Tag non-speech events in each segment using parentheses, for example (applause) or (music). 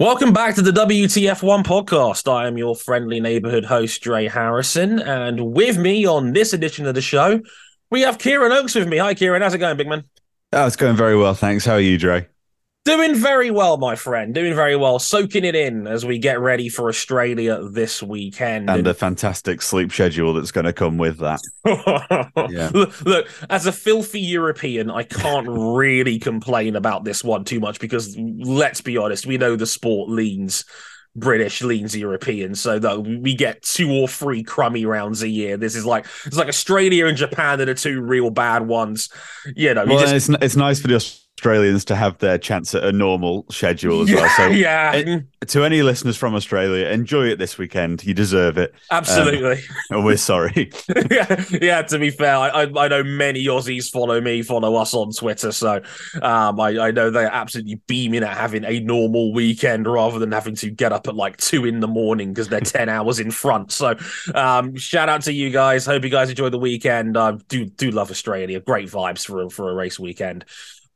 Welcome back to the WTF1 podcast. I am your friendly neighborhood host, Dre Harrison. And with me on this edition of the show, we have Ciaran Oakes with me. Hi, Ciaran. How's it going, big man? Oh, it's going very well. Thanks. How are you, Dre? Doing very well, my friend. Doing very well. Soaking it in as we get ready for Australia this weekend. And a fantastic sleep schedule that's going to come with that. (laughs) yeah. Look, look, as a filthy European, I can't (laughs) really complain about this one too much because let's be honest, we know the sport leans British leans European, so that we get two or three crummy rounds a year. This is like it's like Australia and Japan that are the two real bad ones. You know, well, just... it's it's nice for the Australians to have their chance at a normal schedule as yeah, well. So, (laughs) yeah. It, to any listeners from Australia, enjoy it this weekend. You deserve it. Absolutely. Um, and we're sorry. (laughs) (laughs) yeah, yeah. To be fair, I, I, I know many Aussies follow me, follow us on Twitter, so um, I, I know they're absolutely beaming at having a normal weekend rather than having to get up at like two in the morning because they're ten hours in front. So, um, shout out to you guys. Hope you guys enjoy the weekend. I uh, do do love Australia. Great vibes for for a race weekend.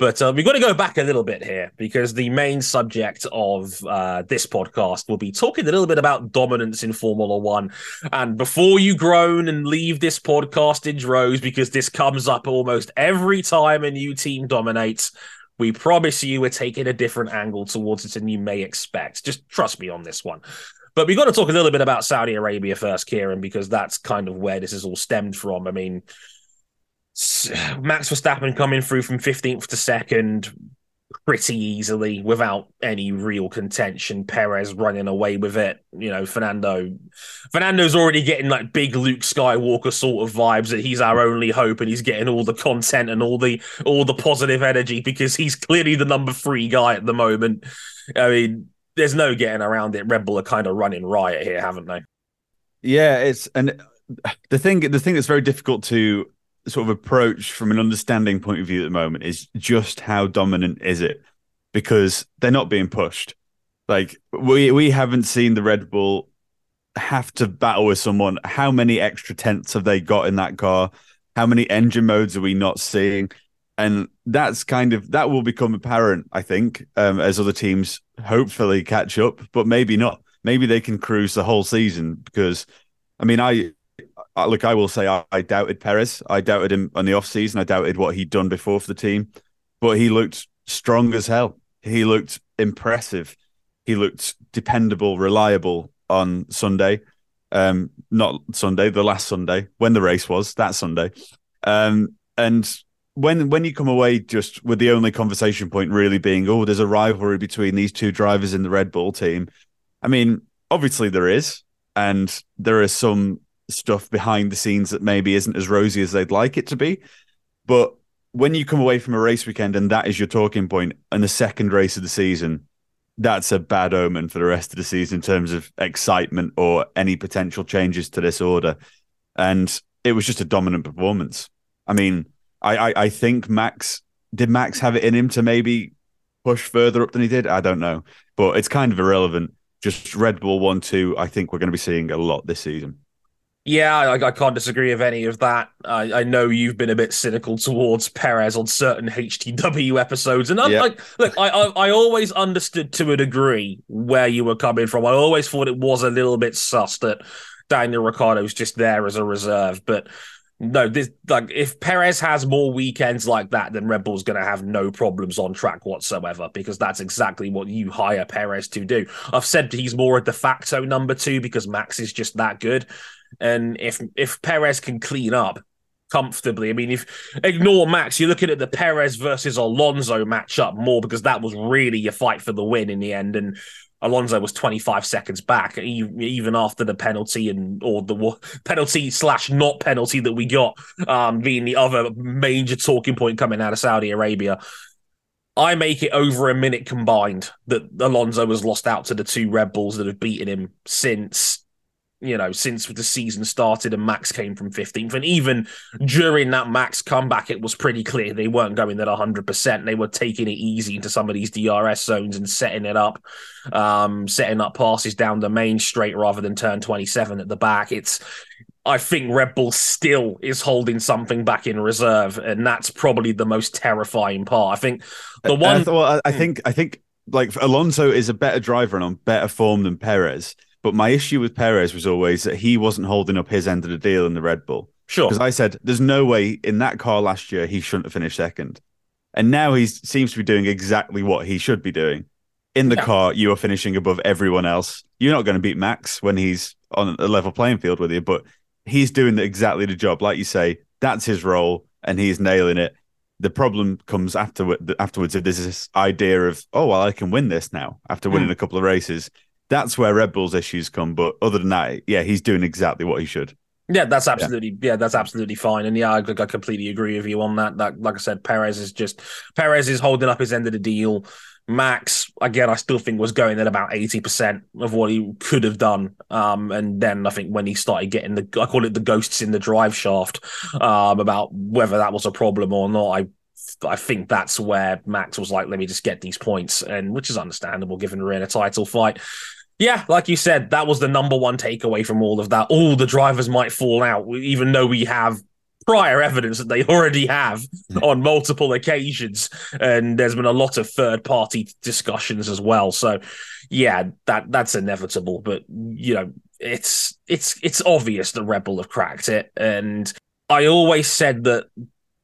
But uh, we've got to go back a little bit here because the main subject of uh, this podcast will be talking a little bit about dominance in Formula One. And before you groan and leave this podcast in droves, because this comes up almost every time a new team dominates, we promise you we're taking a different angle towards it than you may expect. Just trust me on this one. But we've got to talk a little bit about Saudi Arabia first, Ciaran, because that's kind of where this is all stemmed from. I mean, Max Verstappen coming through from 15th to second pretty easily without any real contention. Perez running away with it. You know, Fernando Fernando's already getting like big Luke Skywalker sort of vibes that he's our only hope and he's getting all the content and all the all the positive energy because he's clearly the number three guy at the moment. I mean, there's no getting around it. Red Bull are kind of running riot here, haven't they? Yeah, it's and the thing the thing that's very difficult to sort of approach from an understanding point of view at the moment is just how dominant is it because they're not being pushed. Like we we haven't seen the Red Bull have to battle with someone. How many extra tenths have they got in that car? How many engine modes are we not seeing? And that's kind of that will become apparent, I think, um, as other teams hopefully catch up, but maybe not. Maybe they can cruise the whole season because, I mean, I look, I will say I, I, doubted Perez. I doubted him on the off season. I doubted what he'd done before for the team, but he looked strong as hell. He looked impressive. He looked dependable, reliable on Sunday. Um, not Sunday, the last Sunday when the race was that Sunday. Um, and when when you come away just with the only conversation point really being, oh, there's a rivalry between these two drivers in the Red Bull team. I mean, obviously there is, and there is some stuff behind the scenes that maybe isn't as rosy as they'd like it to be. But when you come away from a race weekend and that is your talking point and the second race of the season, that's a bad omen for the rest of the season in terms of excitement or any potential changes to this order. And it was just a dominant performance. I mean, I, I, I think Max did Max have it in him to maybe push further up than he did? I don't know. But it's kind of irrelevant. Just Red Bull 1 2, I think we're going to be seeing a lot this season. Yeah, I, I, can't disagree with any of that. I, I, know you've been a bit cynical towards Perez on certain HTW episodes, and I'm like, look, I, I, I always understood to a degree where you were coming from. I always thought it was a little bit sus that Daniel Ricciardo's just there as a reserve, but no, this like if Perez has more weekends like that, then Red Bull's going to have no problems on track whatsoever because that's exactly what you hire Perez to do. I've said he's more a de facto number two because Max is just that good. And if if Perez can clean up comfortably, I mean, if ignore Max, you're looking at the Perez versus Alonso matchup more because that was really your fight for the win in the end. And Alonso was 25 seconds back, even after the penalty and or the (laughs) penalty slash not penalty that we got, um, being the other major talking point coming out of Saudi Arabia. I make it over a minute combined that Alonso has lost out to the two Red Bulls that have beaten him since you know, since the season started and Max came from 15th. And even during that Max comeback, it was pretty clear they weren't going at 100%. They were taking it easy into some of these DRS zones and setting it up, um, setting up passes down the main straight rather than turn 27 at the back. It's, I think Red Bull still is holding something back in reserve, and that's probably the most terrifying part. I think the one. I, well, I, I think I think like Alonso is a better driver and on better form than Perez. But my issue with Perez was always that he wasn't holding up his end of the deal in the Red Bull. Sure. Because I said, there's no way in that car last year he shouldn't have finished second. And now he seems to be doing exactly what he should be doing. In the yeah. car, you are finishing above everyone else. You're not going to beat Max when he's on a level playing field with you, but he's doing exactly the job. Like you say, that's his role and he's nailing it. The problem comes afterward, afterwards if there's this idea of, oh, well, I can win this now after winning mm. a couple of races. That's where Red Bull's issues come. But other than that, yeah, he's doing exactly what he should. Yeah, that's absolutely yeah. yeah, that's absolutely fine. And yeah, I, I completely agree with you on that. That like I said, Perez is just Perez is holding up his end of the deal. Max, again, I still think was going at about 80% of what he could have done. Um, and then I think when he started getting the, I call it the ghosts in the drive shaft, um, about whether that was a problem or not, I I think that's where Max was like, let me just get these points, and which is understandable given we're in a title fight. Yeah, like you said, that was the number one takeaway from all of that. All the drivers might fall out, even though we have prior evidence that they (laughs) already have on multiple occasions. And there's been a lot of third party discussions as well. So yeah that that's inevitable. But you know it's it's it's obvious the Red Bull have cracked it. And i always said that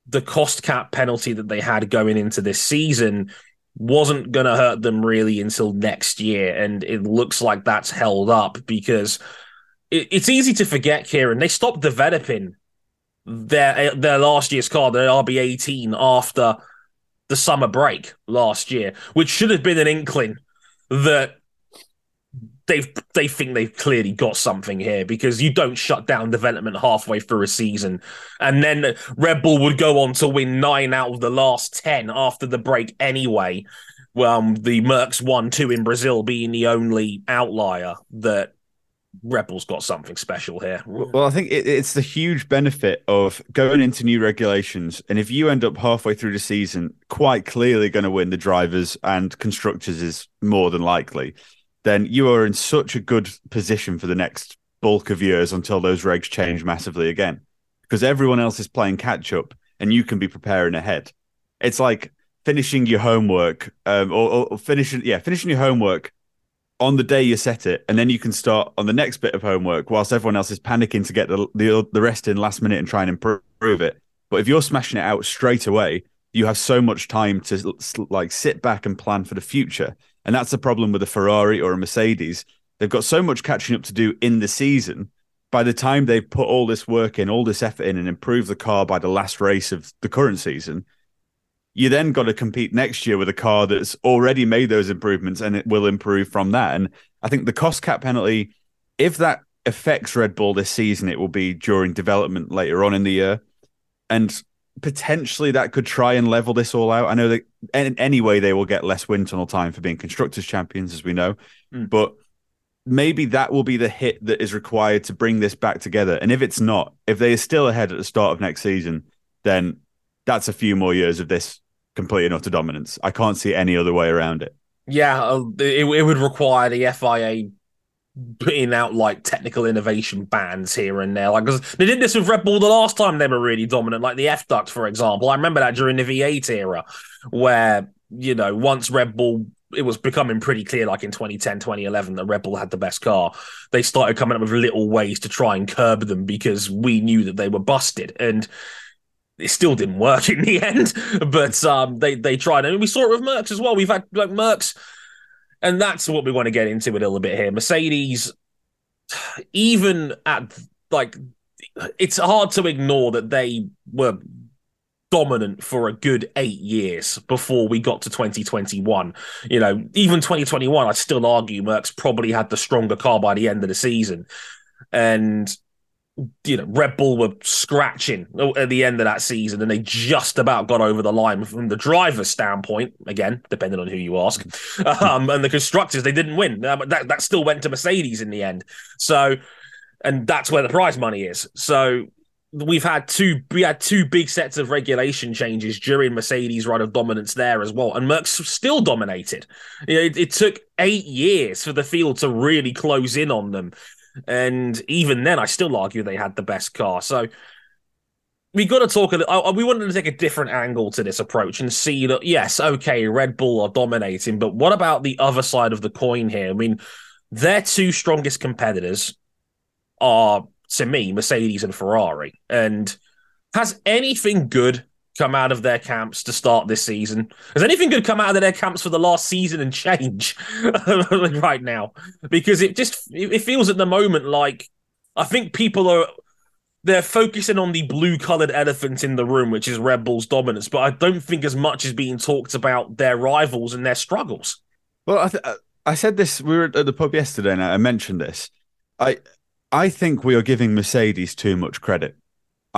the cost cap penalty that they had going into this season wasn't going to hurt them really until next year and it looks like that's held up because it, it's easy to forget Ciaran they stopped developing their eh, their last year's car, the RB18, after the summer break last year, which should have been an inkling that they they think they've clearly got something here because you don't shut down development halfway through a season, and then Red Bull would go on to win nine out of the last ten after the break anyway. Um, the Mercs one two in Brazil being the only outlier that Red Bull's got something special here. Well, I think it, it's the huge benefit of going into new regulations. And if you end up halfway through the season, quite clearly going to win the drivers and constructors is more than likely, then you are in such a good position for the next bulk of years until those regs change massively again. Because everyone else is playing catch up and you can be preparing ahead. It's like finishing your homework um, or, or finishing, yeah, finishing your homework on the day you set it, and then you can start on the next bit of homework whilst everyone else is panicking to get the the, the rest in last minute and try and improve it. But if you're smashing it out straight away, you have so much time to like sit back and plan for the future. And that's the problem with a Ferrari or a Mercedes. They've got so much catching up to do in the season. By the time they've put all this work in, all this effort in, and improved the car by the last race of the current season, you then got to compete next year with a car that's already made those improvements and it will improve from that. And I think the cost cap penalty, if that affects Red Bull this season, it will be during development later on in the year. And potentially that could try and level this all out. I know that in any way they will get less wind tunnel time for being constructors champions, as we know. Mm. But maybe that will be the hit that is required to bring this back together. And if it's not, if they are still ahead at the start of next season, then that's a few more years of this complete and utter dominance. I can't see any other way around it. Yeah, uh, it, it would require the FIA putting out like technical innovation bans here and there. Like, they did this with Red Bull the last time they were really dominant, like the F Duct, for example. I remember that during the V8 era, where, you know, once Red Bull, it was becoming pretty clear, like in 2010, 2011, that Red Bull had the best car. They started coming up with little ways to try and curb them because we knew that they were busted. And, it still didn't work (laughs) in the end, but um, they they tried, I and we saw it with Mercs as well. We've had like Mercs, and that's what we want to get into a little bit here. Mercedes, even at like, it's hard to ignore that they were dominant for a good eight years before we got to 2021. You know, even 2021, I still argue Mercs probably had the stronger car by the end of the season, and you know, Red Bull were scratching at the end of that season, and they just about got over the line from the driver's standpoint. Again, depending on who you ask, (laughs) um, and the constructors they didn't win, uh, but that that still went to Mercedes in the end. So, and that's where the prize money is. So we've had two we had two big sets of regulation changes during Mercedes' run of dominance there as well, and Mercs still dominated. You know, it, it took eight years for the field to really close in on them. And even then, I still argue they had the best car. So we got to talk. A, little, we wanted to take a different angle to this approach and see that yes, okay, Red Bull are dominating, but what about the other side of the coin here? I mean, their two strongest competitors are to me Mercedes and Ferrari, and has anything good come out of their camps to start this season? Has anything good come out of their camps for the last season and change (laughs) right now? Because it just it feels at the moment like I think people are they're focusing on the blue colored elephant in the room, which is Red Bull's dominance, but I don't think as much is being talked about their rivals and their struggles. Well, I, th- I said this. We were at the pub yesterday, and I mentioned this. I I think we are giving Mercedes too much credit.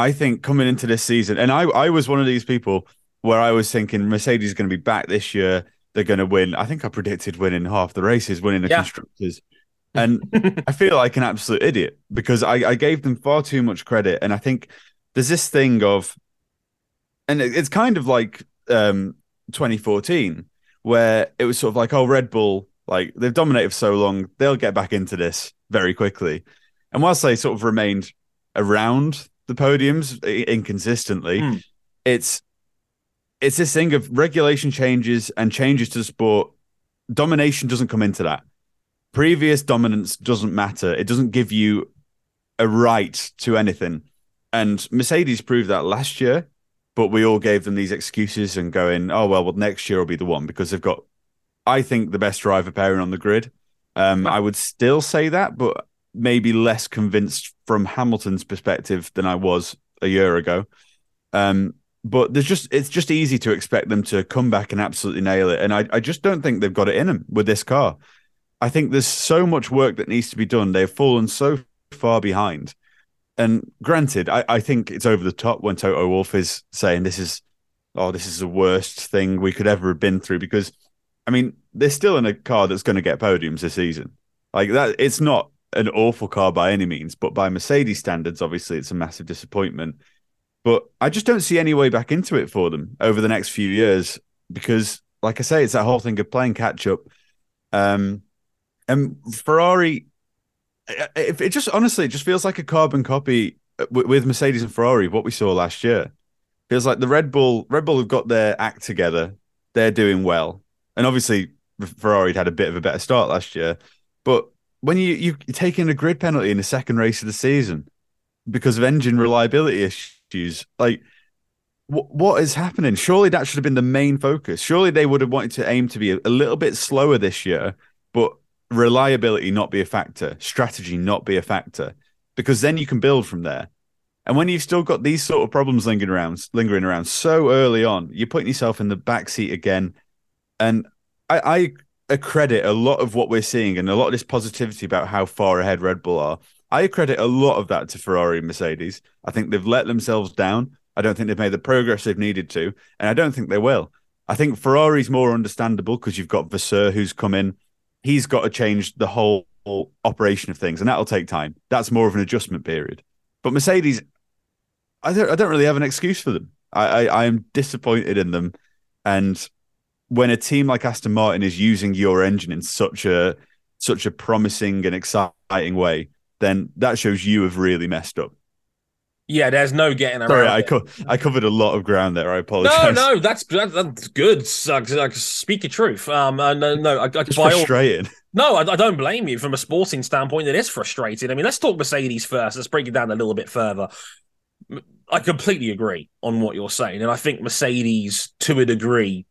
I think coming into this season, and I, I was one of these people where I was thinking Mercedes is going to be back this year. They're going to win. I think I predicted winning half the races, winning the yeah. constructors. And (laughs) I feel like an absolute idiot because I, I gave them far too much credit. And I think there's this thing of, and it's kind of like um, 2014, where it was sort of like, oh, Red Bull, like they've dominated for so long, they'll get back into this very quickly. And whilst they sort of remained around the podiums inconsistently. Mm. It's it's this thing of regulation changes and changes to the sport. Domination doesn't come into that. Previous dominance doesn't matter. It doesn't give you a right to anything. And Mercedes proved that last year, but we all gave them these excuses and going, oh well, well next year will be the one because they've got, I think, the best driver pairing on the grid. Um, I would still say that, but maybe less convinced from Hamilton's perspective than I was a year ago. Um, but there's just it's just easy to expect them to come back and absolutely nail it. And I, I just don't think they've got it in them with this car. I think there's so much work that needs to be done. They've fallen so far behind. And granted, I, I think it's over the top when Toto Wolff is saying this is oh, this is the worst thing we could ever have been through because I mean, they're still in a car that's going to get podiums this season. Like that, it's not an awful car by any means, but by Mercedes standards, obviously it's a massive disappointment. But I just don't see any way back into it for them over the next few years because, like I say, it's that whole thing of playing catch up. Um, and Ferrari, it, it just honestly, it just feels like a carbon copy with Mercedes and Ferrari what we saw last year. Feels like the Red Bull, Red Bull have got their act together. They're doing well, and obviously Ferrari had a bit of a better start last year, but when you you taking a grid penalty in the second race of the season because of engine reliability issues, like what what is happening? Surely that should have been the main focus. Surely they would have wanted to aim to be a, a little bit slower this year, but reliability not be a factor, strategy not be a factor, because then you can build from there. And when you've still got these sort of problems lingering around, lingering around so early on, you're putting yourself in the back seat again. And I, I accredit a lot of what we're seeing and a lot of this positivity about how far ahead Red Bull are. I accredit a lot of that to Ferrari and Mercedes. I think they've let themselves down. I don't think they've made the progress they've needed to, and I don't think they will. I think Ferrari's more understandable because you've got Vasseur who's come in. He's got to change the whole operation of things, and that'll take time. That's more of an adjustment period. But Mercedes, I don't, I don't really have an excuse for them. I, I, I am disappointed in them, and when a team like Aston Martin is using your engine in such a such a promising and exciting way, then that shows you have really messed up. Yeah, there's no getting around. Sorry, I, co- I covered a lot of ground there. I apologize. No, no, that's that's good. I speak your truth. Um, uh, no, no, I, I, it's frustrating. All, no, I, I, don't blame you. From a sporting standpoint, it is frustrating. I mean, let's talk Mercedes first. Let's break it down a little bit further. I completely agree on what you're saying, and I think Mercedes, to a degree,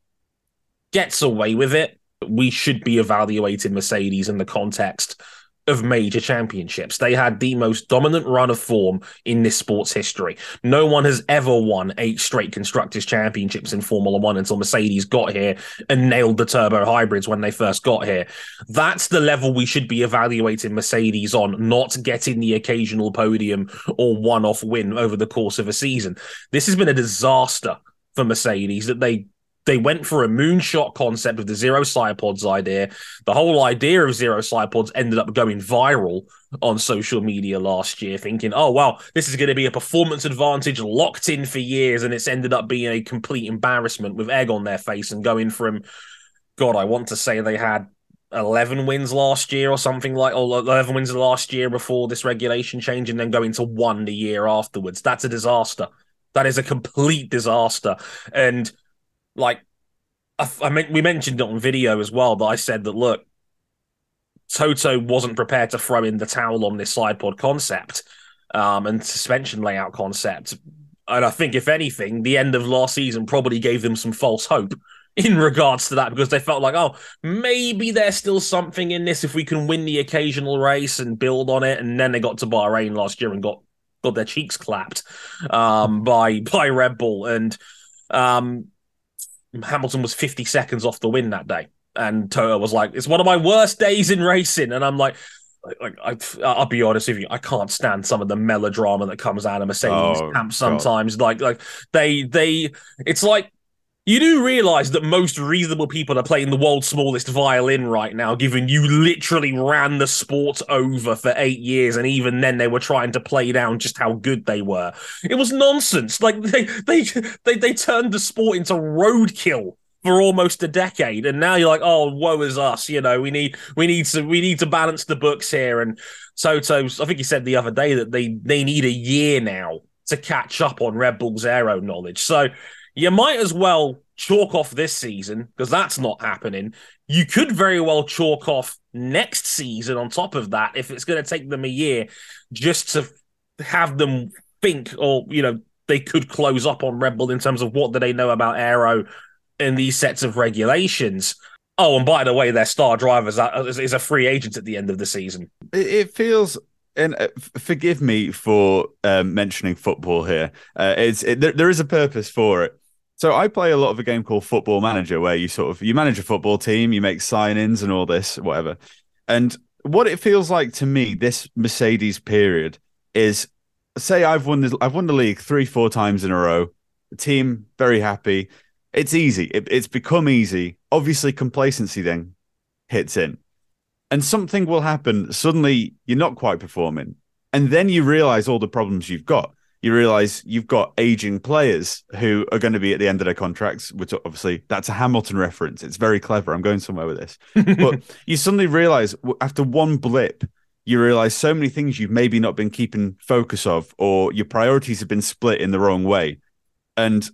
gets away with it, we should be evaluating Mercedes in the context of major championships. They had the most dominant run of form in this sport's history. No one has ever won eight straight constructors championships in Formula One until Mercedes got here and nailed the turbo hybrids when they first got here. That's the level we should be evaluating Mercedes on, not getting the occasional podium or one off win over the course of a season. This has been a disaster for Mercedes that they they went for a moonshot concept of the zero sidepods idea. The whole idea of zero sidepods ended up going viral on social media last year, thinking, oh, wow, this is going to be a performance advantage locked in for years. And it's ended up being a complete embarrassment with egg on their face and going from, God, I want to say they had 11 wins last year or something like or 11 wins last year before this regulation change and then going to one the year afterwards that's a disaster That is a complete disaster. And like, I, I mean, we mentioned it on video as well that I said that look, Toto wasn't prepared to throw in the towel on this side pod concept um, and suspension layout concept. And I think, if anything, the end of last season probably gave them some false hope (laughs) in regards to that because they felt like, oh, maybe there's still something in this if we can win the occasional race and build on it. And then they got to Bahrain last year and got got their cheeks clapped um, by (laughs) by Red Bull, and um, Hamilton was 50 seconds off the win that day. And Toto was like, "It's one of my worst days in racing," and I'm like. Like, I, I'll be honest with you, I can't stand some of the melodrama that comes out of Mercedes oh, camp sometimes. God. Like, like they, they, it's like you do realize that most reasonable people are playing the world's smallest violin right now, given you literally ran the sport over for eight years, and even then they were trying to play down just how good they were. It was nonsense. Like (laughs) they they they, they turned the sport into roadkill for almost a decade, and now you're like, oh, woe is us. You know, we need we need to we need to balance the books here. And Toto, I think he said the other day that they they need a year now to catch up on Red Bull's aero knowledge. So you might as well chalk off this season because that's not happening. You could very well chalk off next season on top of that if it's going to take them a year just to have them think or, you know, they could close up on Red Bull in terms of what do they know about aero in these sets of regulations. Oh, and by the way, their star driver is a free agent at the end of the season. It feels and uh, forgive me for um, mentioning football here. Uh, it's it, there, there is a purpose for it. So I play a lot of a game called Football Manager, where you sort of you manage a football team, you make sign-ins and all this, whatever. And what it feels like to me, this Mercedes period is, say I've won the I've won the league three, four times in a row. The team very happy. It's easy. It, it's become easy. Obviously, complacency then hits in, and something will happen. Suddenly, you're not quite performing, and then you realize all the problems you've got you realize you've got aging players who are going to be at the end of their contracts, which obviously that's a Hamilton reference. It's very clever. I'm going somewhere with this. (laughs) but you suddenly realize after one blip, you realize so many things you've maybe not been keeping focus of, or your priorities have been split in the wrong way. And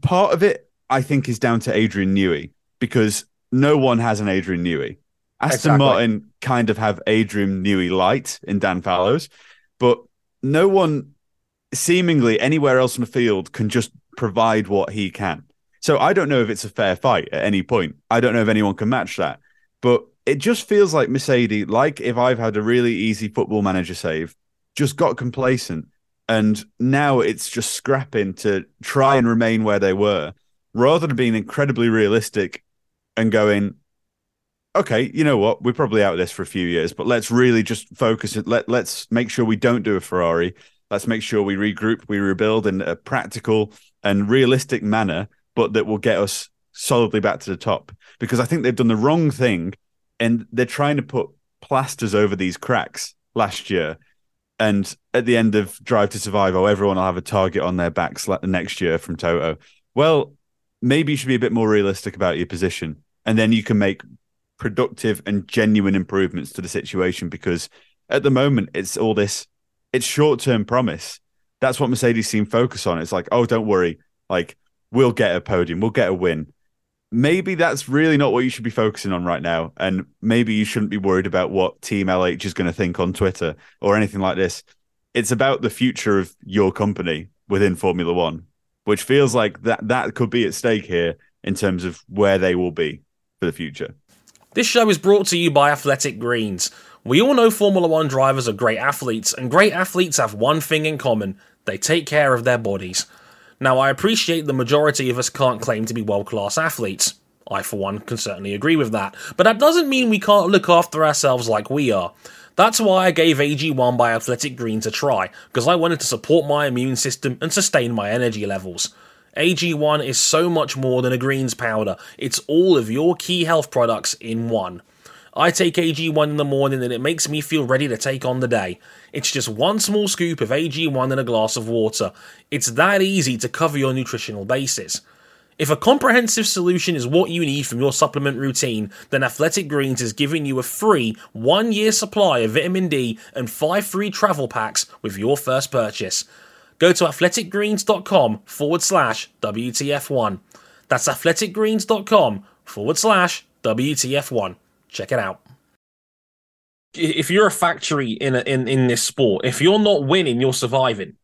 part of it, I think, is down to Adrian Newey because no one has an Adrian Newey. Aston exactly. Martin kind of have Adrian Newey light in Dan Fallows, but no one seemingly anywhere else in the field can just provide what he can. So I don't know if it's a fair fight at any point. I don't know if anyone can match that. But it just feels like Mercedes, like if I've had a really easy football manager save, just got complacent. And now it's just scrapping to try and remain where they were rather than being incredibly realistic and going, okay, you know what? We're probably out of this for a few years, but let's really just focus it. Let, let's make sure we don't do a Ferrari Let's make sure we regroup, we rebuild in a practical and realistic manner, but that will get us solidly back to the top. Because I think they've done the wrong thing and they're trying to put plasters over these cracks last year. And at the end of Drive to Survive, oh, everyone will have a target on their backs next year from Toto. Well, maybe you should be a bit more realistic about your position. And then you can make productive and genuine improvements to the situation because at the moment it's all this it's short term promise. That's what Mercedes seem focus on. It's like, oh, don't worry, like we'll get a podium, we'll get a win. Maybe that's really not what you should be focusing on right now, and maybe you shouldn't be worried about what Team LH is going to think on Twitter or anything like this. It's about the future of your company within Formula One, which feels like that that could be at stake here in terms of where they will be for the future. This show is brought to you by Athletic Greens. We all know Formula One drivers are great athletes, and great athletes have one thing in common they take care of their bodies. Now, I appreciate the majority of us can't claim to be world class athletes. I, for one, can certainly agree with that. But that doesn't mean we can't look after ourselves like we are. That's why I gave AG1 by Athletic Greens a try, because I wanted to support my immune system and sustain my energy levels. AG1 is so much more than a greens powder, it's all of your key health products in one. I take AG1 in the morning and it makes me feel ready to take on the day. It's just one small scoop of AG1 in a glass of water. It's that easy to cover your nutritional basis. If a comprehensive solution is what you need from your supplement routine, then Athletic Greens is giving you a free one year supply of vitamin D and five free travel packs with your first purchase. go to athleticgreens.com forward slash WTF1. That's athleticgreens.com forward slash WTF1. Check it out. If you're a factory in, a, in in this sport, if you're not winning, you're surviving.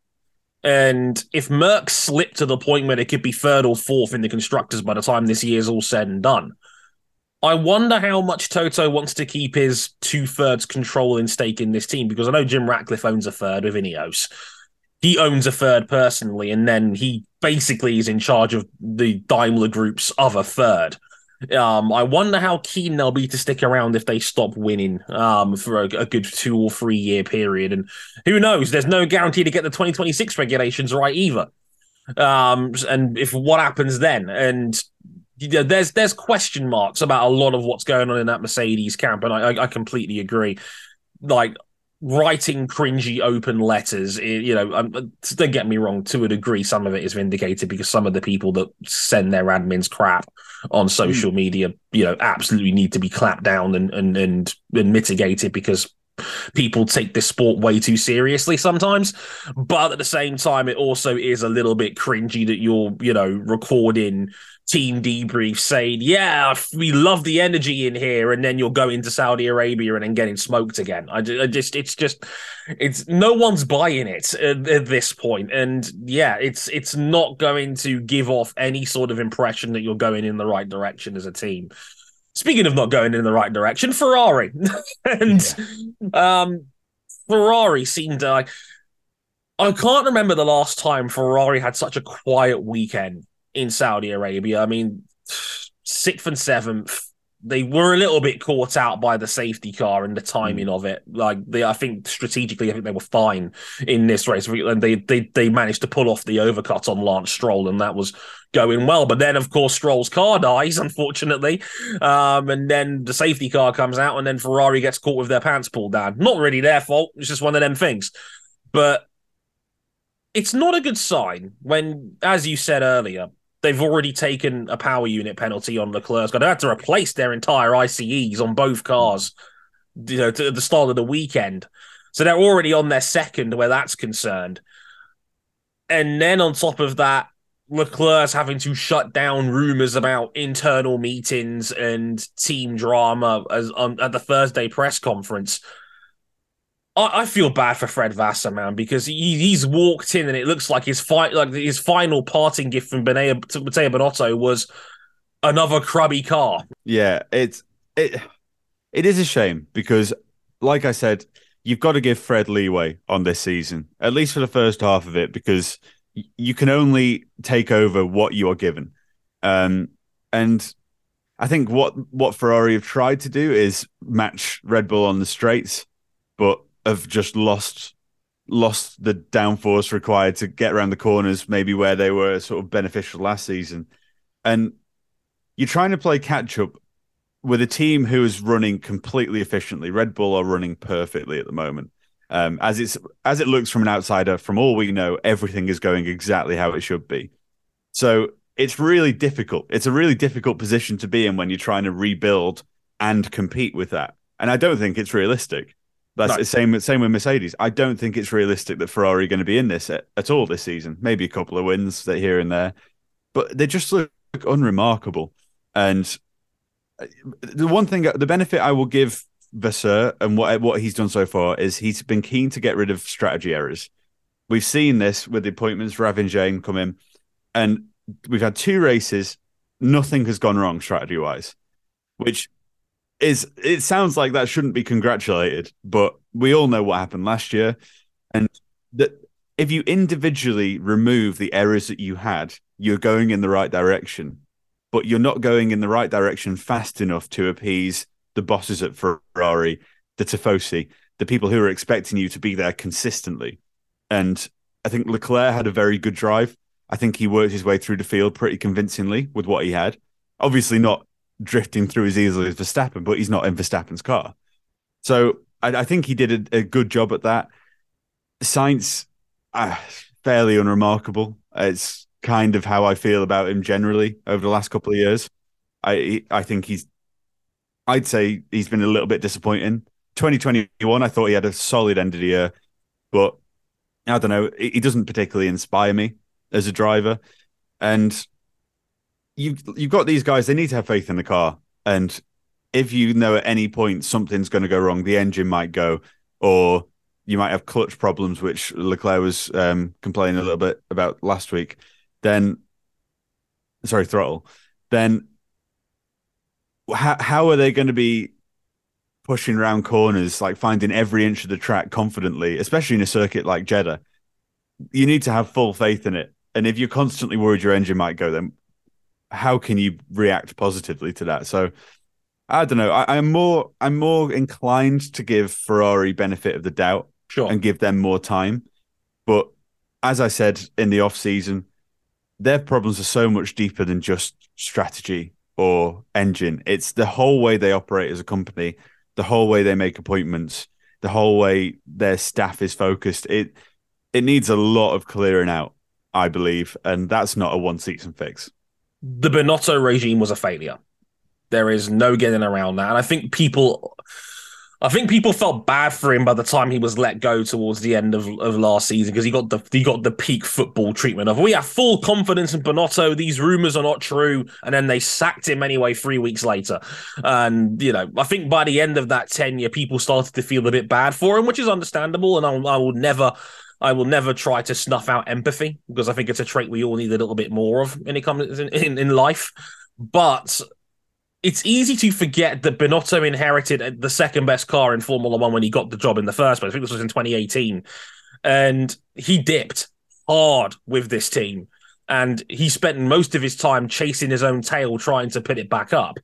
And if Merc slipped to the point where they could be third or fourth in the constructors by the time this year's all said and done, I wonder how much Toto wants to keep his two thirds control controlling stake in this team because I know Jim Ratcliffe owns a third with Ineos. He owns a third personally, and then he basically is in charge of the Daimler Group's other third. Um, I wonder how keen they'll be to stick around if they stop winning um, for a, a, good two or three year period. And who knows? There's no guarantee to get the 2026 regulations right either. Um, and if what happens then, and you know, there's there's question marks about a lot of what's going on in that Mercedes camp, and I, I completely agree. Like writing cringy open letters, you know, um, don't get me wrong. To a degree, some of it is vindicated because some of the people that send their admins crap on social mm. media, you know, absolutely need to be clapped down and and and, and mitigated because people take this sport way too seriously sometimes but at the same time it also is a little bit cringy that you're you know recording team debrief saying, "Yeah, we love the energy in here," and then you're going to Saudi Arabia and then getting smoked again. I, I just, it's just, it's no one's buying it at, at, this point, and yeah, it's it's not going to give off any sort of impression that you're going in the right direction as a team. Speaking of not going in the right direction, Ferrari (laughs) and yeah. um, Ferrari seemed like. I can't remember the last time Ferrari had such a quiet weekend in Saudi Arabia. I mean, sixth and seventh, they were a little bit caught out by the safety car and the timing mm. of it. Like they, I think strategically, I think they were fine in this race, and they they they managed to pull off the overcut on Lance Stroll, and that was going well. But then, of course, Stroll's car dies, (laughs) unfortunately, um, and then the safety car comes out, and then Ferrari gets caught with their pants pulled down. Not really their fault; it's just one of them things. But it's not a good sign when, as you said earlier, they've already taken a power unit penalty on Leclerc's car. They had to replace their entire ICEs on both cars, you know, to the start of the weekend. So they're already on their second where that's concerned. And then on top of that, Leclerc's having to shut down rumors about internal meetings and team drama as on at the Thursday press conference. I, I feel bad for Fred Vasseur, man, because he, he's walked in and it looks like his fight, like his final parting gift from Benea, Matteo Binotto was another crubby car. Yeah, it's it it is a shame because, like I said, you've got to give Fred leeway on this season, at least for the first half of it, because you can only take over what you are given. Um, and I think what what Ferrari have tried to do is match Red Bull on the straights, but have just lost lost the downforce required to get around the corners, maybe where they were sort of beneficial last season. And you're trying to play catch up with a team who is running completely efficiently. Red Bull are running perfectly at the moment. Um, as it's as it looks from an outsider, from all we know, everything is going exactly how it should be. So it's really difficult. It's a really difficult position to be in when you're trying to rebuild and compete with that. And I don't think it's realistic. That's no. the same. Same with Mercedes. I don't think it's realistic that Ferrari are going to be in this at, at, all this season. Maybe a couple of wins that here and there, but they just look unremarkable. And uh, the one thing, the benefit I will give Vasseur and what what he's done so far is he's been keen to get rid of strategy errors. We've seen this with the appointments, Ravin Jain come in, and we've had two races. Nothing has gone wrong strategy wise, which is it sounds like that shouldn't be congratulated, but we all know what happened last year, and that if you individually remove the errors that you had, you're going in the right direction, but you're not going in the right direction fast enough to appease the bosses at Ferrari, the Tifosi, the people who are expecting you to be there consistently. And I think Leclerc had a very good drive. I think he worked his way through the field pretty convincingly with what he had. Obviously, not drifting through as easily as Verstappen, but he's not in Verstappen's car. So I, I think he did a, a, good job at that. Sainz, uh, fairly unremarkable. It's kind of how I feel about him generally over the last couple of years. I I think he's, I'd say he's been a little bit disappointing. 2021, I thought he had a solid end of the year, but I don't know. He doesn't particularly inspire me as a driver, and you've you've got these guys. They need to have faith in the car, and if you know at any point something's going to go wrong, the engine might go, or you might have clutch problems, which Leclerc was um, complaining a little bit about last week. Then, sorry, throttle. Then, how how are they going to be pushing around corners, like finding every inch of the track confidently, especially in a circuit like Jeddah? You need to have full faith in it. And if you're constantly worried your engine might go, then how can you react positively to that? So I don't know. I, am more I'm more inclined to give Ferrari benefit of the doubt sure. and give them more time. But as I said in the off season, their problems are so much deeper than just strategy or engine. It's the whole way they operate as a company, the whole way they make appointments, the whole way their staff is focused. It it needs a lot of clearing out, I believe, and that's not a one season fix. The Binotto regime was a failure. There is no getting around that. And I think people I think people felt bad for him by the time he was let go towards the end of, of last season because he got the he got the peak football treatment of we have full confidence in Binotto. These rumors are not true, and then they sacked him anyway three weeks later. And you know, I think by the end of that tenure, people started to feel a bit bad for him, which is understandable. And I, I will never. I will never try to snuff out empathy because I think it's a trait we all need a little bit more of when it comes in, in, in life. But it's easy to forget that Binotto inherited the second best car in Formula One when he got the job in the first place. I think this was in 2018. And he dipped hard with this team. And he spent most of his time chasing his own tail, trying to put it back up.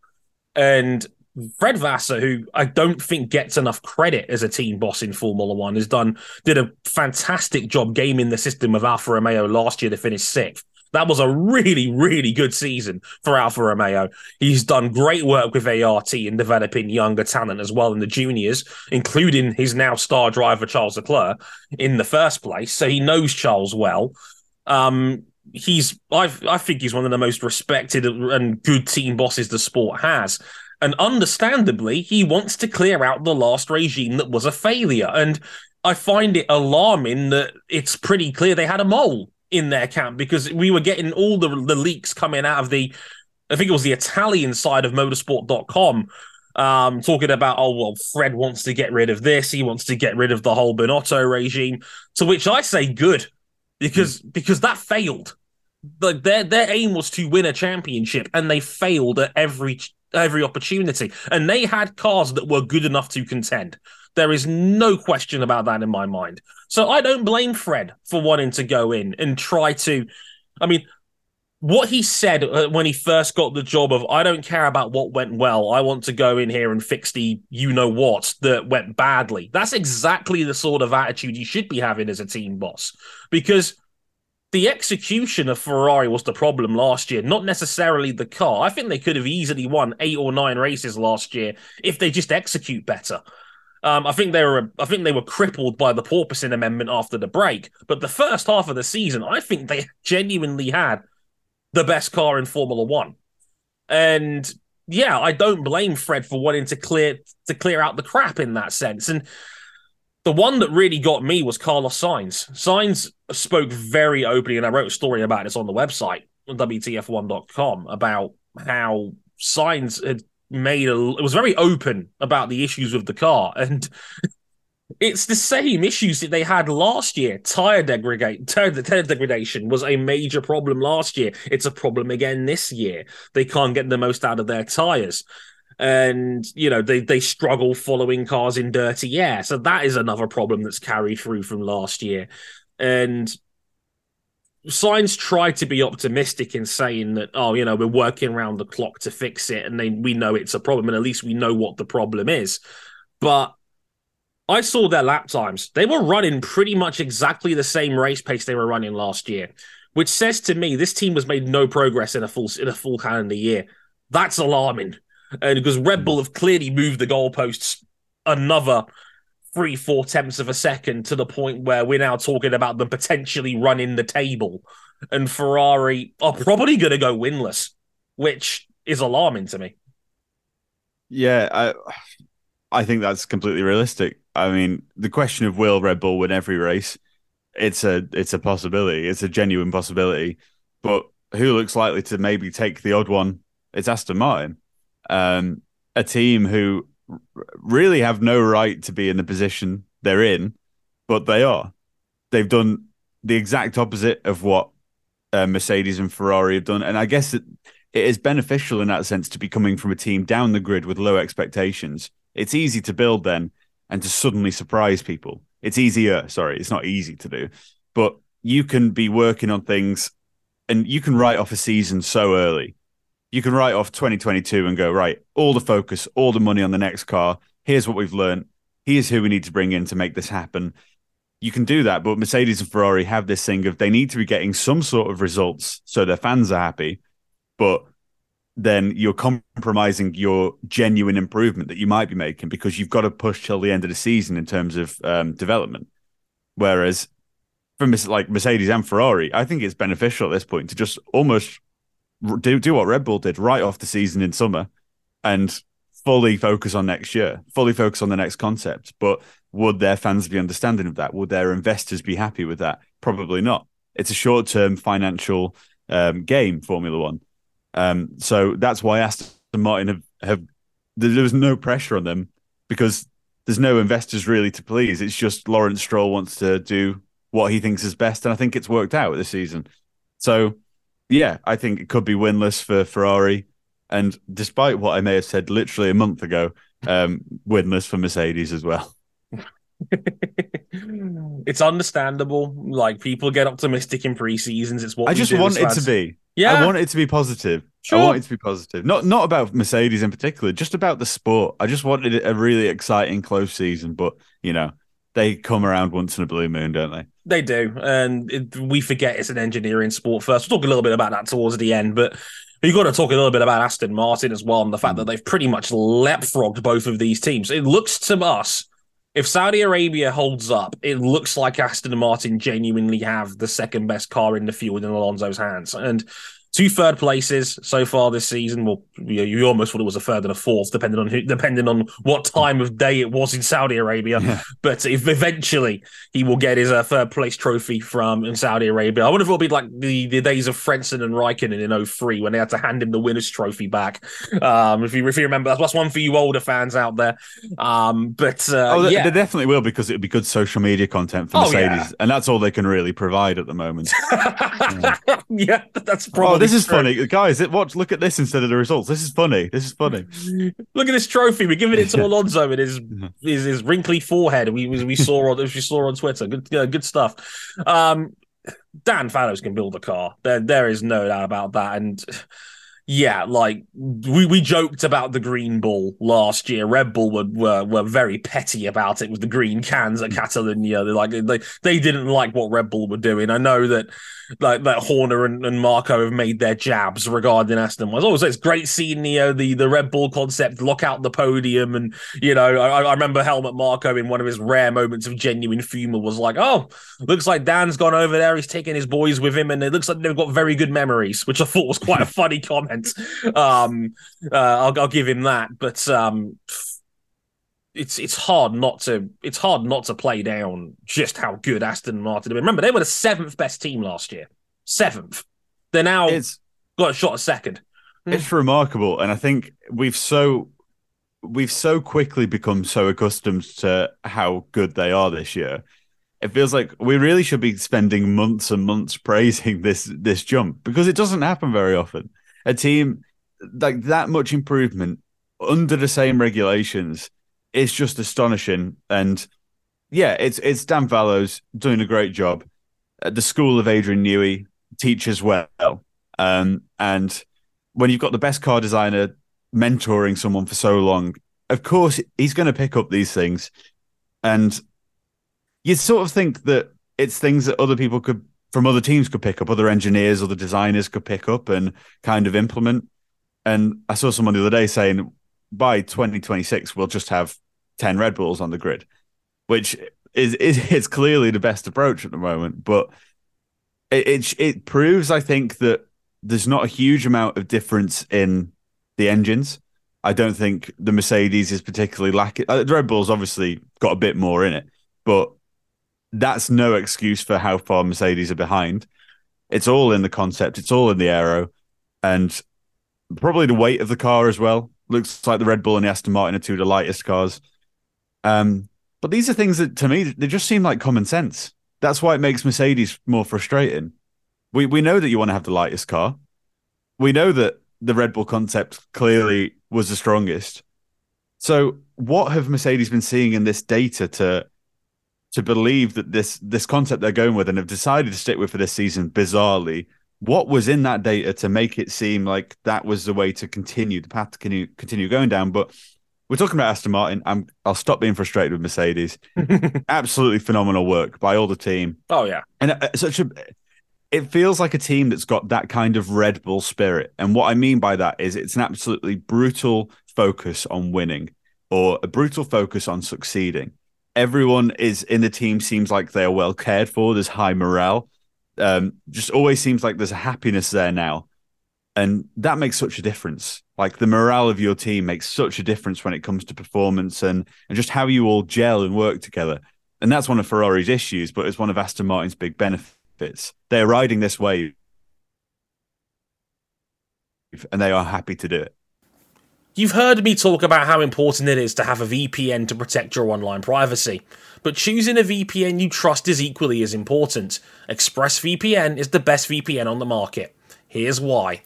And Fred Vasseur, who I don't think gets enough credit as a team boss in Formula One, has done did a fantastic job gaming the system of Alfa Romeo last year to finish sixth. That was a really, really good season for Alfa Romeo. He's done great work with ART in developing younger talent as well in the juniors, including his now star driver Charles Leclerc in the first place. So he knows Charles well. Um, he's I I think he's one of the most respected and good team bosses the sport has. And understandably, he wants to clear out the last regime that was a failure. And I find it alarming that it's pretty clear they had a mole in their camp because we were getting all the the leaks coming out of the I think it was the Italian side of motorsport.com um, talking about, oh, well, Fred wants to get rid of this. He wants to get rid of the whole Binotto regime. To which I say, good, because mm. because that failed. Like their their aim was to win a championship, and they failed at every every opportunity. And they had cars that were good enough to contend. There is no question about that in my mind. So I don't blame Fred for wanting to go in and try to. I mean, what he said uh, when he first got the job of I don't care about what went well. I want to go in here and fix the you know what that went badly. That's exactly the sort of attitude you should be having as a team boss because the execution of Ferrari was the problem last year, not necessarily the car. I think they could have easily won eight or nine races last year if they just execute better. Um, I think they were I think they were crippled by the Porpoising amendment after the break. But the first half of the season, I think they genuinely had the best car in Formula One. And yeah, I don't blame Fred for wanting to clear to clear out the crap in that sense. And the one that really got me was Carlos Sainz. Sainz spoke very openly, and I wrote a story about this on the website, WTF1.com, about how Sainz had made a it was very open about the issues with the car (laughs) and it's the same issues that they had last year. Tire degradation, tire, tire degradation was a major problem last year. It's a problem again this year. They can't get the most out of their tires, and you know they they struggle following cars in dirty air. So that is another problem that's carried through from last year. And Sainz tried to be optimistic in saying that, oh, you know, we're working around the clock to fix it, and then we know it's a problem, and at least we know what the problem is. But I saw their lap times; they were running pretty much exactly the same race pace they were running last year, which says to me this team has made no progress in a full in a full calendar year. That's alarming, and because Red Bull hmm. have clearly moved the goalposts another three, four tenths of a second to the point where we're now talking about them potentially running the table. And Ferrari are probably going to go winless, which is alarming to me. Yeah, I, I think that's completely realistic. I mean, the question of will Red Bull win every race it's a it's a possibility. It's a genuine possibility. But who looks likely to maybe take the odd one? It's Aston Martin, um, a team who really have no right to be in the position they're in, but they are. They've done the exact opposite of what uh, Mercedes and Ferrari have done, and I guess it, it is beneficial in that sense to be coming from a team down the grid with low expectations. It's easy to build then and to suddenly surprise people. It's easier. Sorry, it's not easy to do, but you can be working on things and you can write off a season so early. You can write off 2022 and go, right, all the focus, all the money on the next car. Here's what we've learned. Here's who we need to bring in to make this happen. You can do that, but Mercedes and Ferrari have this thing of they need to be getting some sort of results so their fans are happy, but then you're compromising your genuine improvement that you might be making because you've got to push till the end of the season in terms of um, development. Whereas from like Mercedes and Ferrari, I think it's beneficial at this point to just almost do do what Red Bull did right off the season in summer and fully focus on next year, fully focus on the next concept. But would their fans be understanding of that? Would their investors be happy with that? Probably not. It's a short term financial um, game, Formula One. Um, so that's why Aston Martin have, have there was no pressure on them because there's no investors really to please. It's just Lawrence Stroll wants to do what he thinks is best, and I think it's worked out this season. So, yeah, I think it could be winless for Ferrari. And despite what I may have said literally a month ago, um, winless for Mercedes as well. (laughs) it's understandable. Like people get optimistic in pre-seasons. It's what I just want it to be. Yeah, I want it to be positive. Sure. I want it to be positive. Not not about Mercedes in particular, just about the sport. I just wanted a really exciting close season, but you know they come around once in a blue moon, don't they? They do, and it, we forget it's an engineering sport. First, we'll talk a little bit about that towards the end, but You've got to talk a little bit about Aston Martin as well, and the fact that mm. they've pretty much leapfrogged both of these teams. It looks to us if Saudi Arabia holds up, it looks like Aston Martin genuinely have the second best car in the field in Alonso's hands. And two third places so far this season. Well, you, you, almost thought it was a third and a fourth, depending on who, depending on what time of day it was in Saudi Arabia. Yeah. But if eventually he will get his uh, third place trophy from in Saudi Arabia, I wonder if it'll be like the, the days of Frentzen and Raikkonen in 03 when they had to hand him the winner's trophy back. Um, if you if you remember, that's one for you older fans out there. Um, but uh, oh, they, yeah. they definitely will because it'll be good social media content for oh, Mercedes, yeah. and that's all they can really provide at the moment. (laughs) yeah. yeah, that's probably. Oh, this is funny, guys. Watch, look at this instead of the results. This is funny. This is funny. (laughs) look at this trophy. We're giving it to Alonso and his his, his wrinkly forehead. We we saw on we saw on Twitter. Good good stuff. Um, Dan Fallows can build a car. There there is no doubt about that. And yeah, like we, we joked about the green bull last year. Red Bull were, were were very petty about it with the green cans at Catalonia. They like they they didn't like what Red Bull were doing. I know that like that Horner and, and Marko have made their jabs regarding Aston. Was always it's great seeing the, uh, the the Red Bull concept lock out the podium, and you know I, I remember Helmut Marko in one of his rare moments of genuine humor was like, "Oh, looks like Dan's gone over there. He's taking his boys with him, and it looks like they've got very good memories," which I thought was quite a (laughs) funny comment. Um, uh, I'll, I'll give him that, but um, it's it's hard not to it's hard not to play down just how good Aston Martin. have been. Remember, they were the seventh best team last year. Seventh. They're now it's, got a shot a second. Hmm. It's remarkable, and I think we've so we've so quickly become so accustomed to how good they are this year. It feels like we really should be spending months and months praising this this jump because it doesn't happen very often. A team like that much improvement under the same regulations is just astonishing. And yeah, it's it's Dan Fallows doing a great job. At the school of Adrian Newey teaches well. Um, and when you've got the best car designer mentoring someone for so long, of course he's going to pick up these things. And you sort of think that it's things that other people could from other teams could pick up, other engineers, other designers could pick up and kind of implement. And I saw someone the other day saying, by 2026 we'll just have 10 Red Bulls on the grid, which is is, is clearly the best approach at the moment. But it, it, it proves, I think, that there's not a huge amount of difference in the engines. I don't think the Mercedes is particularly lacking. Uh, the Red Bull's obviously got a bit more in it, but that's no excuse for how far Mercedes are behind. It's all in the concept, it's all in the aero, and probably the weight of the car as well. Looks like the Red Bull and the Aston Martin are two of the lightest cars. Um, but these are things that to me they just seem like common sense. That's why it makes Mercedes more frustrating. We we know that you want to have the lightest car. We know that the Red Bull concept clearly was the strongest. So what have Mercedes been seeing in this data to to believe that this this concept they're going with and have decided to stick with for this season bizarrely what was in that data to make it seem like that was the way to continue the path to continue, continue going down but we're talking about Aston Martin. I'm, I'll stop being frustrated with Mercedes. (laughs) Absolutely phenomenal work by all the team. Oh yeah, and uh, such a. It feels like a team that's got that kind of Red Bull spirit, and what I mean by that is it's an absolutely brutal focus on winning, or a brutal focus on succeeding. Everyone is in the team seems like they are well cared for. There's high morale. Um, just always seems like there's a happiness there now, and that makes such a difference like the morale of your team makes such a difference when it comes to performance and and just how you all gel and work together. And that's one of Ferrari's issues, but it's one of Aston Martin's big benefits. They're riding this wave and they are happy to do it. You've heard me talk about how important it is to have a VPN to protect your online privacy, but choosing a VPN you trust is equally as important. ExpressVPN is the best VPN on the market. Here's why.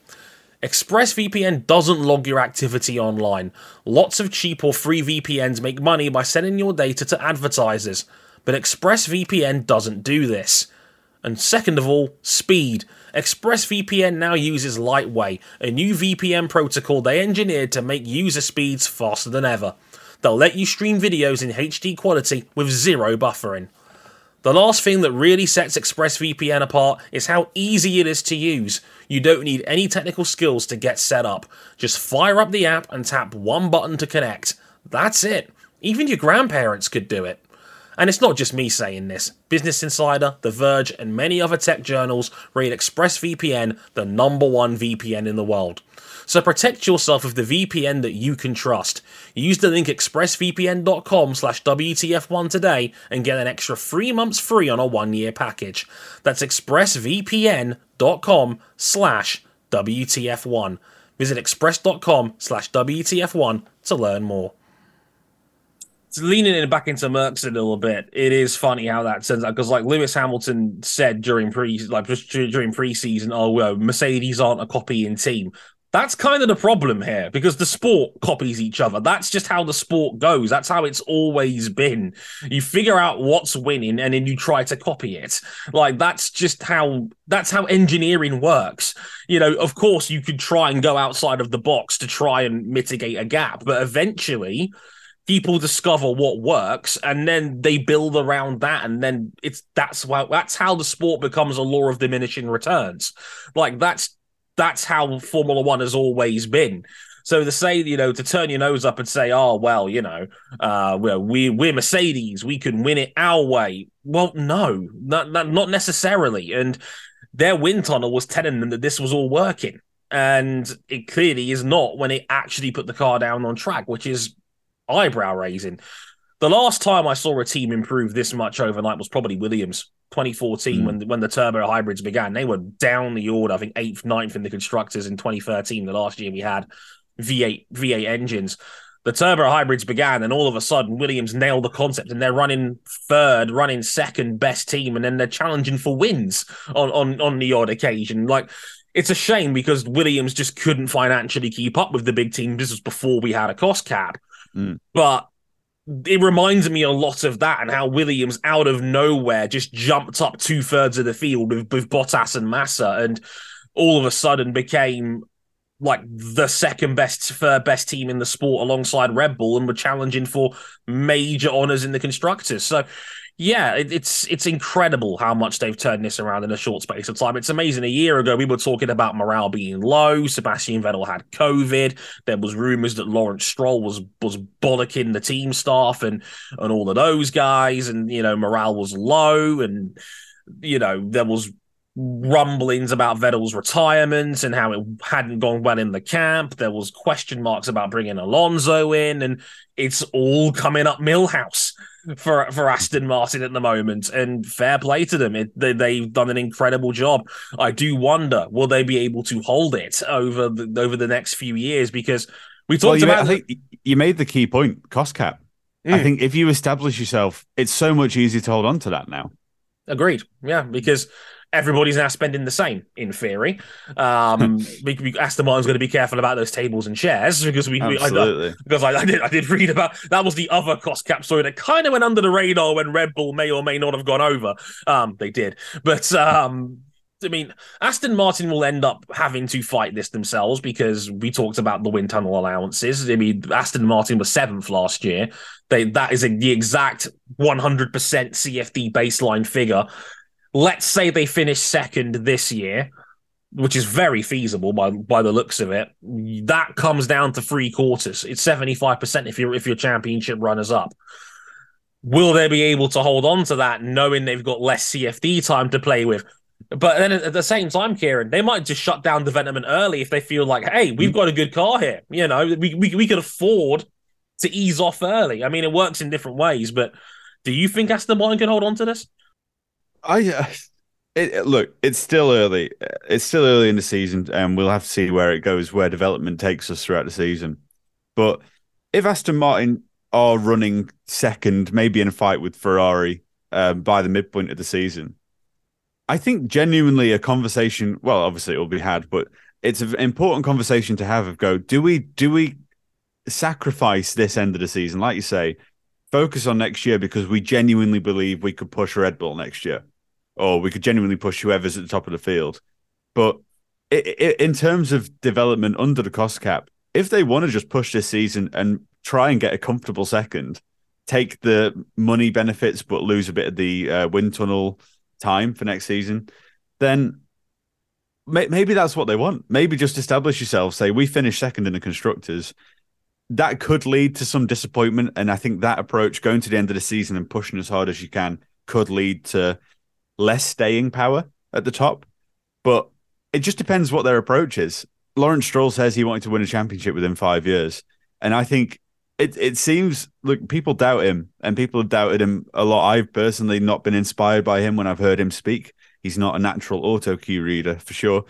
ExpressVPN doesn't log your activity online. Lots of cheap or free VPNs make money by sending your data to advertisers, but ExpressVPN doesn't do this. And second of all, speed. ExpressVPN now uses Lightway, a new VPN protocol they engineered to make user speeds faster than ever. They'll let you stream videos in HD quality with zero buffering. The last thing that really sets ExpressVPN apart is how easy it is to use. You don't need any technical skills to get set up. Just fire up the app and tap one button to connect. That's it. Even your grandparents could do it. And it's not just me saying this. Business Insider, The Verge, and many other tech journals rate ExpressVPN the number one VPN in the world. So protect yourself with the VPN that you can trust. Use the link expressvpn.com slash WTF1 today and get an extra three months free on a one-year package. That's expressvpn.com slash WTF1. Visit express.com slash WTF1 to learn more leaning it back into Mercs a little bit, it is funny how that turns out because, like Lewis Hamilton said during pre, like just during preseason, oh well, Mercedes aren't a copying team. That's kind of the problem here because the sport copies each other. That's just how the sport goes. That's how it's always been. You figure out what's winning and then you try to copy it. Like that's just how that's how engineering works. You know, of course you could try and go outside of the box to try and mitigate a gap, but eventually people discover what works and then they build around that and then it's that's why that's how the sport becomes a law of diminishing returns. Like that's that's how formula 1 has always been. So to say you know to turn your nose up and say oh well you know uh well we we're mercedes we can win it our way well no not, not, not necessarily. And their wind tunnel was telling them that this was all working. And it clearly is not when it actually put the car down on track which is eyebrow raising. The last time I saw a team improve this much overnight was probably Williams. 2014 mm. when when the turbo hybrids began they were down the order i think eighth ninth in the constructors in 2013 the last year we had v8 v8 engines the turbo hybrids began and all of a sudden williams nailed the concept and they're running third running second best team and then they're challenging for wins on on on the odd occasion like it's a shame because williams just couldn't financially keep up with the big team this was before we had a cost cap Mm. But it reminds me a lot of that and how Williams out of nowhere just jumped up two thirds of the field with, with Bottas and Massa and all of a sudden became like the second best third best team in the sport alongside Red Bull and were challenging for major honors in the constructors. So yeah, it, it's it's incredible how much they've turned this around in a short space of time. It's amazing. A year ago, we were talking about morale being low. Sebastian Vettel had COVID. There was rumors that Lawrence Stroll was was bollocking the team staff and and all of those guys, and you know morale was low, and you know there was rumblings about Vettel's retirement and how it hadn't gone well in the camp. There was question marks about bringing Alonso in, and it's all coming up Milhouse for for Aston Martin at the moment, and fair play to them. It, they, they've done an incredible job. I do wonder will they be able to hold it over the over the next few years because we talked well, about. Made, I think you made the key point: cost cap. Mm. I think if you establish yourself, it's so much easier to hold on to that now. Agreed. Yeah, because everybody's now spending the same in theory. Um, Aston Martin's going to be careful about those tables and chairs because we, we I, because I, I, did I did read about that was the other cost cap story that kind of went under the radar when Red Bull may or may not have gone over. Um, they did, but um, I mean, Aston Martin will end up having to fight this themselves because we talked about the wind tunnel allowances. I mean, Aston Martin was seventh last year. They that is a, the exact 100% CFD baseline figure let's say they finish second this year, which is very feasible by by the looks of it. That comes down to three quarters. It's seventy five percent if you're if you're championship runners up. Will they be able to hold on to that, knowing they've got less CFD time to play with? But then at the same time, Ciaran, they might just shut down development early if they feel like, hey, we've got a good car here. You know, we we, we could afford to ease off early. I mean, it works in different ways, but do you think Aston Martin can hold on to this? I uh, it, look, it's still early. It's still early in the season, and we'll have to see where it goes, where development takes us throughout the season. But if Aston Martin are running second, maybe in a fight with Ferrari um, by the midpoint of the season, I think genuinely a conversation. Well, obviously it will be had, but it's an important conversation to have. Of go, do we do we sacrifice this end of the season, like you say, focus on next year because we genuinely believe we could push Red Bull next year? Or we could genuinely push whoever's at the top of the field. But it, it, in terms of development under the cost cap, if they want to just push this season and try and get a comfortable second, take the money benefits but lose a bit of the uh, wind tunnel time for next season, then may- maybe that's what they want. Maybe just establish yourself, say we finish second in the constructors. That could lead to some disappointment, and I think that approach, going to the end of the season and pushing as hard as you can, could lead to less staying power at the top. But it just depends what their approach is. Lawrence Stroll says he wanted to win a championship within five years. And I think it it seems look people doubt him and people have doubted him a lot. I've personally not been inspired by him when I've heard him speak. He's not a natural auto cue reader for sure.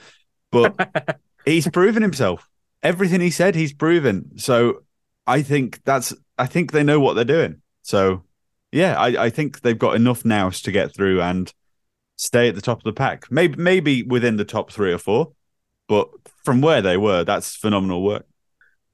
But (laughs) he's proven himself. Everything he said, he's proven. So I think that's I think they know what they're doing. So yeah, I, I think they've got enough nous to get through and stay at the top of the pack. Maybe maybe within the top three or four, but from where they were, that's phenomenal work.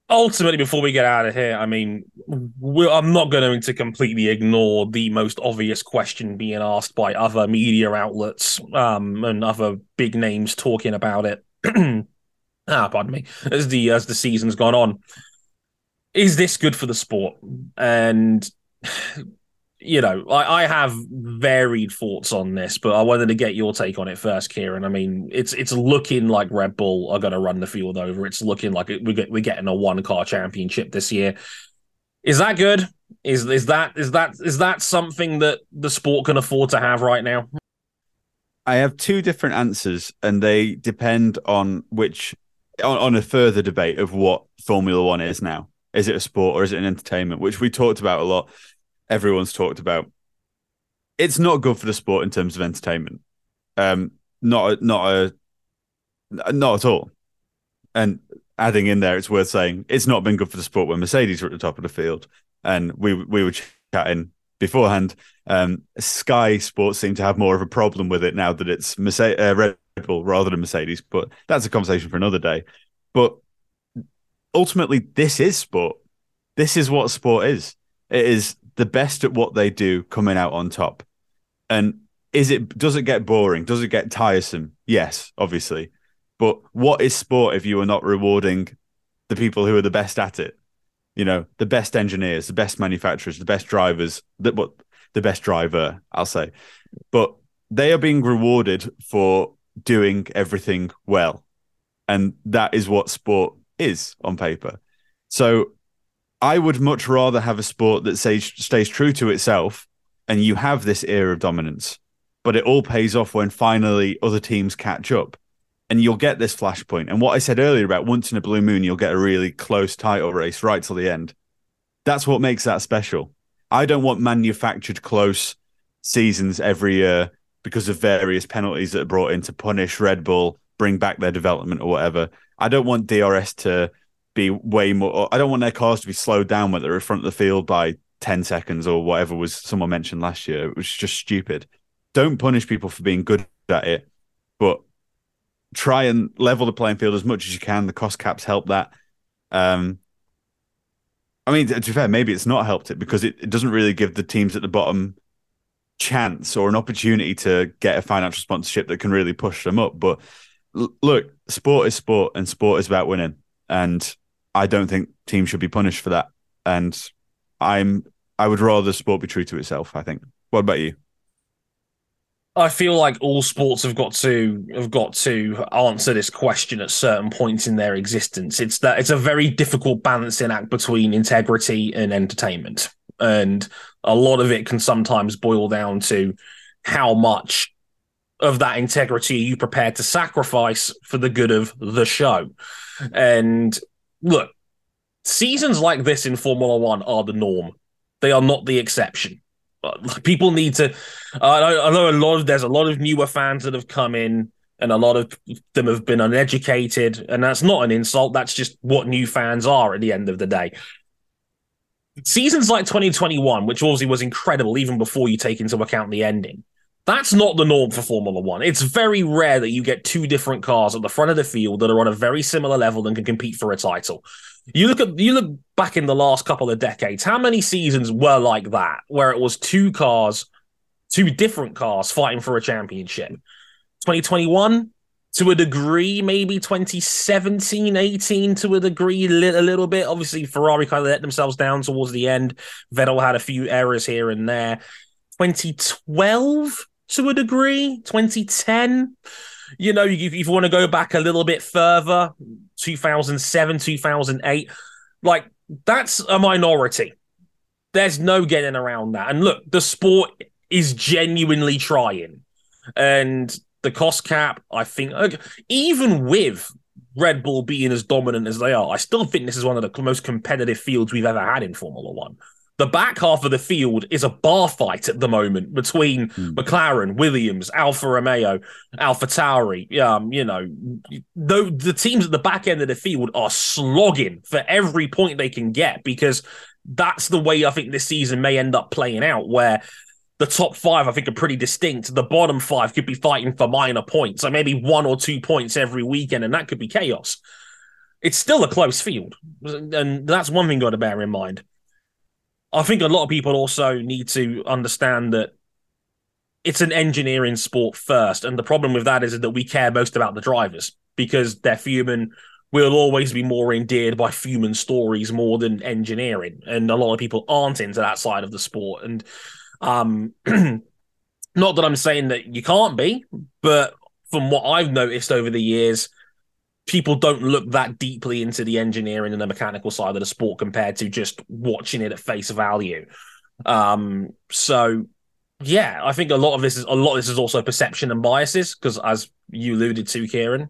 Ultimately, before we get out of here, I mean, I'm not going to completely ignore the most obvious question being asked by other media outlets um, and other big names talking about it. (clears throat) ah, pardon me. As the as the season's gone on, is this good for the sport? And you know, I, I, have varied thoughts on this, but I wanted to get your take on it first, Ciaran. I mean, it's it's looking like Red Bull are going to run the field over. It's looking like we get, we're getting a one car championship this year. Is that good? Is is that is that is that something that the sport can afford to have right now? I have two different answers, and they depend on which on, on a further debate of what Formula One is now. Is it a sport or is it an entertainment? Which we talked about a lot everyone's talked about. It's not good for the sport in terms of entertainment. Um, not not a not at all. And adding in there, it's worth saying it's not been good for the sport when Mercedes were at the top of the field, and we we were chatting beforehand. Um, Sky Sports seem to have more of a problem with it now that it's Mercedes, uh, Red Bull rather than Mercedes, but that's a conversation for another day. But ultimately, this is sport. This is what sport is. It is the best at what they do coming out on top. And is it does it get boring? Does it get tiresome? Yes, obviously. But what is sport if you are not rewarding the people who are the best at it? You know, the best engineers, the best manufacturers, the best drivers, the what the best driver, I'll say. But they are being rewarded for doing everything well. And that is what sport is on paper. So I would much rather have a sport that stays, stays true to itself and you have this era of dominance, but it all pays off when finally other teams catch up and you'll get this flashpoint. And what I said earlier about once in a blue moon, you'll get a really close title race right till the end. That's what makes that special. I don't want manufactured close seasons every year because of various penalties that are brought in to punish Red Bull, bring back their development or whatever. I don't want DRS to be way more. I don't want their cars to be slowed down when they're in front of the field by 10 seconds or whatever was someone mentioned last year. It was just stupid. Don't punish people for being good at it, but try and level the playing field as much as you can. The cost caps help that. Um, I mean, to be fair, maybe it's not helped it because it, it doesn't really give the teams at the bottom chance or an opportunity to get a financial sponsorship that can really push them up. But l- look, sport is sport, and sport is about winning. And I don't think teams should be punished for that. And I'm I would rather the sport be true to itself. I think. What about you? I feel like all sports have got to have got to answer this question at certain points in their existence. It's that it's a very difficult balancing act between integrity and entertainment, and a lot of it can sometimes boil down to how much of that integrity are you prepared to sacrifice for the good of the show. And look, seasons like this in Formula One are the norm; they are not the exception (laughs) people need to. Uh, I know a lot of there's a lot of newer fans that have come in, and a lot of them have been uneducated, and that's not an insult. That's just what new fans are at the end of the day. Seasons like 2021, which obviously was incredible, even before you take into account the ending. That's not the norm for Formula One. It's very rare that you get two different cars at the front of the field that are on a very similar level and can compete for a title. You look at you look back in the last couple of decades, how many seasons were like that, where it was two cars, two different cars fighting for a championship? 2021, to a degree, maybe 2017, 18 to a degree, a little bit. Obviously, Ferrari kind of let themselves down towards the end. Vettel had a few errors here and there. 2012 to a degree, 2010 you know, if, if you want to go back a little bit further, 2007, 2008, like that's a minority. There's no getting around that. And look, the sport is genuinely trying. And the cost cap, I think, even with Red Bull being as dominant as they are, I still think this is one of the most competitive fields we've ever had in Formula One the back half of the field is a bar fight at the moment between mm. McLaren, Williams, Alfa Romeo, Alpha Tauri. Um, you know, the, the teams at the back end of the field are slogging for every point they can get because that's the way I think this season may end up playing out, where the top five, I think, are pretty distinct. The bottom five could be fighting for minor points, so maybe one or two points every weekend, and that could be chaos. It's still a close field, and that's one thing you've got to bear in mind. I think a lot of people also need to understand that it's an engineering sport first. And the problem with that is that we care most about the drivers because they're human. We'll always be more endeared by human stories more than engineering. And a lot of people aren't into that side of the sport. And um, (clears throat) not that I'm saying that you can't be, but from what I've noticed over the years, people don't look that deeply into the engineering and the mechanical side of the sport compared to just watching it at face value. Um, so yeah, I think a lot of this is a lot of this is also perception and biases because as you alluded to, Ciaran,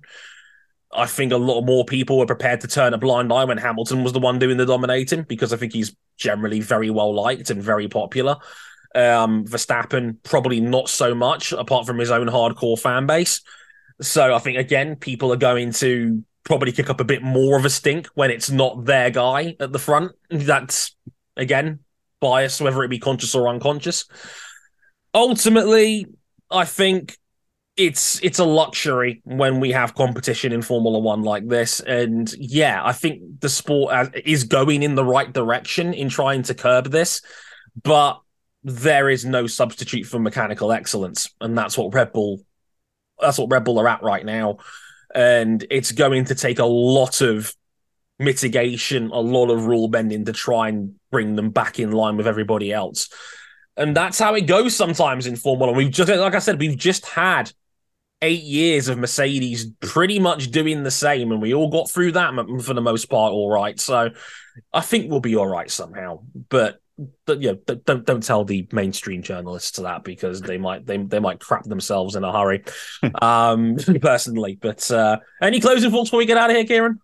I think a lot more people were prepared to turn a blind eye when Hamilton was the one doing the dominating because I think he's generally very well liked and very popular. Um, Verstappen probably not so much, apart from his own hardcore fan base. So I think again, people are going to probably kick up a bit more of a stink when it's not their guy at the front. That's again bias, whether it be conscious or unconscious. Ultimately, I think it's it's a luxury when we have competition in Formula One like this, and yeah, I think the sport uh, is going in the right direction in trying to curb this, but there is no substitute for mechanical excellence, and that's what Red Bull that's what Red Bull are at right now, and it's going to take a lot of mitigation, a lot of rule bending to try and bring them back in line with everybody else. And that's how it goes sometimes in Formula One. We've just, like I said, we've just had eight years of Mercedes pretty much doing the same, and we all got through that for the most part, all right. So I think we'll be all right somehow. But yeah, don't don't tell the mainstream journalists that because they might they they might crap themselves in a hurry. (laughs) um, (laughs) personally, but uh, any closing thoughts before we get out of here, Ciaran?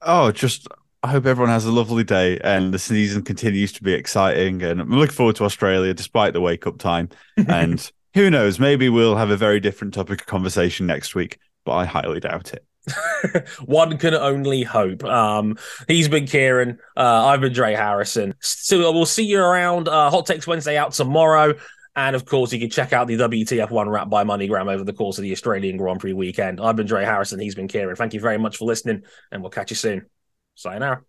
Oh, just I hope everyone has a lovely day and the season continues to be exciting. And I'm looking forward to Australia despite the wake up time. (laughs) and who knows, maybe we'll have a very different topic of conversation next week, but I highly doubt it. (laughs) One can only hope. Um, he's been Ciaran. Uh, I've been Dre Harrison. So we'll see you around uh, Hot Takes Wednesday out tomorrow. And of course, you can check out the WTF1 wrap by MoneyGram over the course of the Australian Grand Prix weekend. I've been Dre Harrison. He's been Ciaran. Thank you very much for listening, and we'll catch you soon. Sayonara.